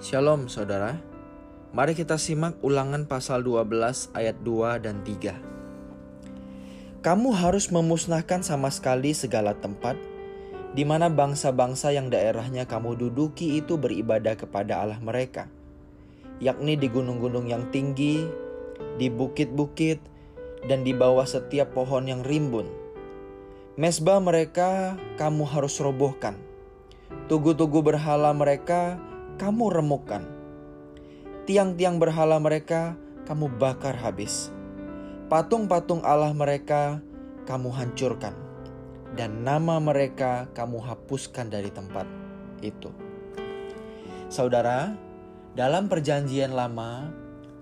Shalom saudara. Mari kita simak ulangan pasal 12 ayat 2 dan 3. Kamu harus memusnahkan sama sekali segala tempat di mana bangsa-bangsa yang daerahnya kamu duduki itu beribadah kepada Allah mereka, yakni di gunung-gunung yang tinggi, di bukit-bukit, dan di bawah setiap pohon yang rimbun. Mesbah mereka kamu harus robohkan. Tugu-tugu berhala mereka kamu remukkan. Tiang-tiang berhala mereka kamu bakar habis. Patung-patung Allah mereka kamu hancurkan. Dan nama mereka kamu hapuskan dari tempat itu. Saudara, dalam perjanjian lama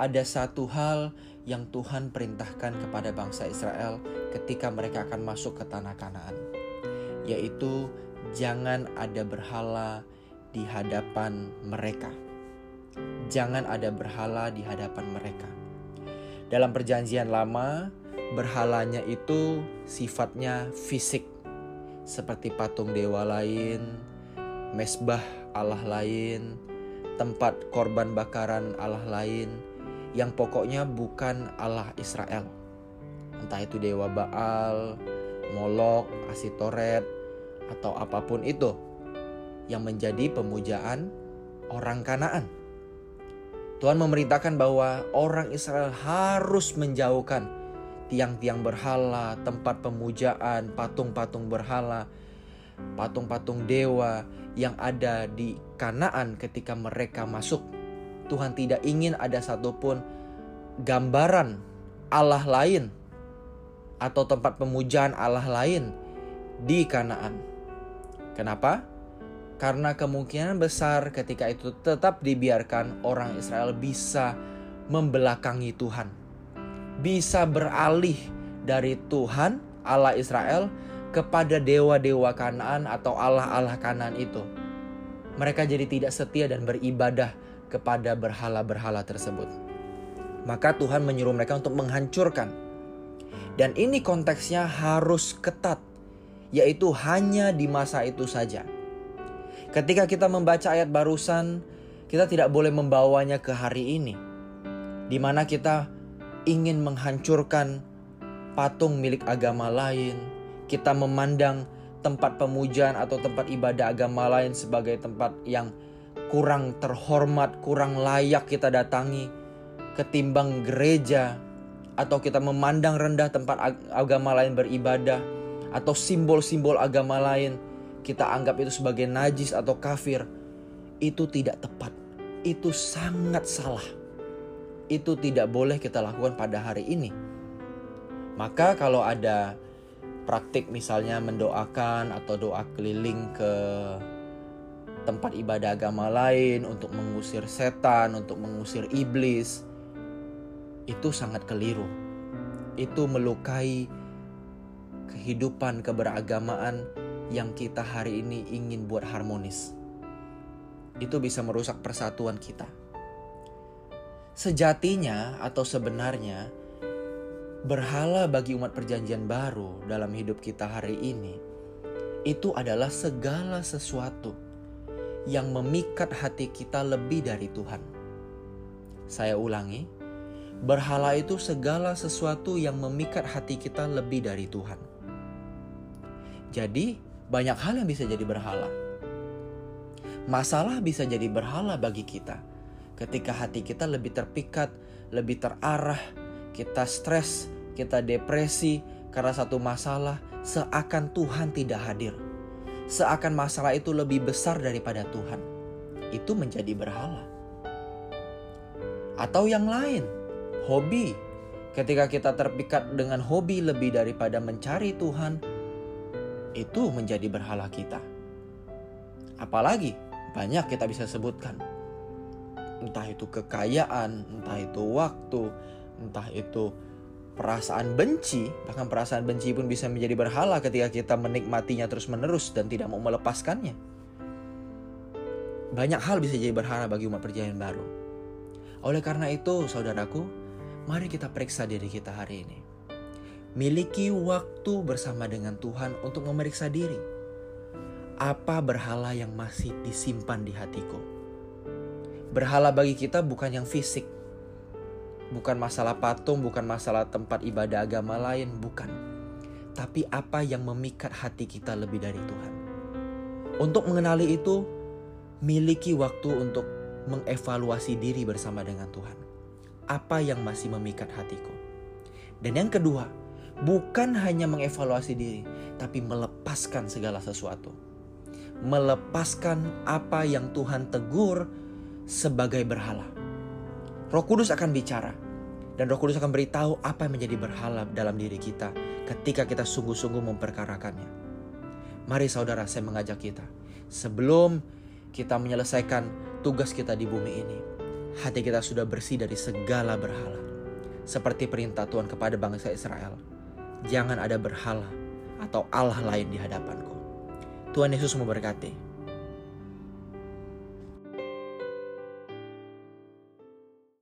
ada satu hal yang Tuhan perintahkan kepada bangsa Israel ketika mereka akan masuk ke tanah Kanaan, yaitu jangan ada berhala di hadapan mereka. Jangan ada berhala di hadapan mereka. Dalam Perjanjian Lama, berhalanya itu sifatnya fisik, seperti patung dewa lain, mesbah Allah lain, tempat korban bakaran Allah lain, yang pokoknya bukan Allah Israel. Entah itu dewa Baal, Molok, Asitoret, atau apa pun itu yang menjadi pemujaan orang Kanaan. Tuhan memerintahkan bahwa orang Israel harus menjauhkan tiang-tiang berhala, tempat pemujaan, patung-patung berhala, patung-patung dewa yang ada di Kanaan ketika mereka masuk. Tuhan tidak ingin ada satupun gambaran Allah lain atau tempat pemujaan Allah lain di Kanaan. Kenapa? Karena kemungkinan besar ketika itu tetap dibiarkan orang Israel bisa membelakangi Tuhan. Bisa beralih dari Tuhan Allah Israel kepada dewa-dewa Kanaan atau Allah-Allah Kanaan itu. Mereka jadi tidak setia dan beribadah kepada berhala-berhala tersebut. Maka Tuhan menyuruh mereka untuk menghancurkan. Dan ini konteksnya harus ketat, yaitu hanya di masa itu saja Ketika kita membaca ayat barusan, kita tidak boleh membawanya ke hari ini, di mana kita ingin menghancurkan patung milik agama lain. Kita memandang tempat pemujaan atau tempat ibadah agama lain sebagai tempat yang kurang terhormat, kurang layak kita datangi, ketimbang gereja, atau kita memandang rendah tempat agama lain beribadah, atau simbol-simbol agama lain kita anggap itu sebagai najis atau kafir, itu tidak tepat. Itu sangat salah. Itu tidak boleh kita lakukan pada hari ini. Maka kalau ada praktik misalnya mendoakan atau doa keliling ke tempat ibadah agama lain untuk mengusir setan, untuk mengusir iblis, itu sangat keliru. Itu melukai kehidupan keberagamaan yang kita hari ini ingin buat harmonis. Itu bisa merusak persatuan kita. Sejatinya atau sebenarnya berhala bagi umat perjanjian baru dalam hidup kita hari ini itu adalah segala sesuatu yang memikat hati kita lebih dari Tuhan. Saya ulangi, berhala itu segala sesuatu yang memikat hati kita lebih dari Tuhan. Jadi, banyak hal yang bisa jadi berhala. Masalah bisa jadi berhala bagi kita ketika hati kita lebih terpikat, lebih terarah, kita stres, kita depresi karena satu masalah, seakan Tuhan tidak hadir. Seakan masalah itu lebih besar daripada Tuhan. Itu menjadi berhala. Atau yang lain, hobi. Ketika kita terpikat dengan hobi lebih daripada mencari Tuhan, itu menjadi berhala kita. Apalagi banyak kita bisa sebutkan. Entah itu kekayaan, entah itu waktu, entah itu perasaan benci, bahkan perasaan benci pun bisa menjadi berhala ketika kita menikmatinya terus-menerus dan tidak mau melepaskannya. Banyak hal bisa jadi berhala bagi umat perjanjian baru. Oleh karena itu, saudaraku, mari kita periksa diri kita hari ini. Miliki waktu bersama dengan Tuhan untuk memeriksa diri. Apa berhala yang masih disimpan di hatiku? Berhala bagi kita bukan yang fisik. Bukan masalah patung, bukan masalah tempat ibadah agama lain, bukan. Tapi apa yang memikat hati kita lebih dari Tuhan. Untuk mengenali itu, miliki waktu untuk mengevaluasi diri bersama dengan Tuhan. Apa yang masih memikat hatiku? Dan yang kedua, bukan hanya mengevaluasi diri, tapi melepaskan segala sesuatu. Melepaskan apa yang Tuhan tegur sebagai berhala. Roh Kudus akan bicara dan Roh Kudus akan beritahu apa yang menjadi berhala dalam diri kita ketika kita sungguh-sungguh memperkarakannya. Mari saudara saya mengajak kita sebelum kita menyelesaikan tugas kita di bumi ini, hati kita sudah bersih dari segala berhala. Seperti perintah Tuhan kepada bangsa Israel, jangan ada berhala atau Allah lain di hadapanku. Tuhan Yesus memberkati.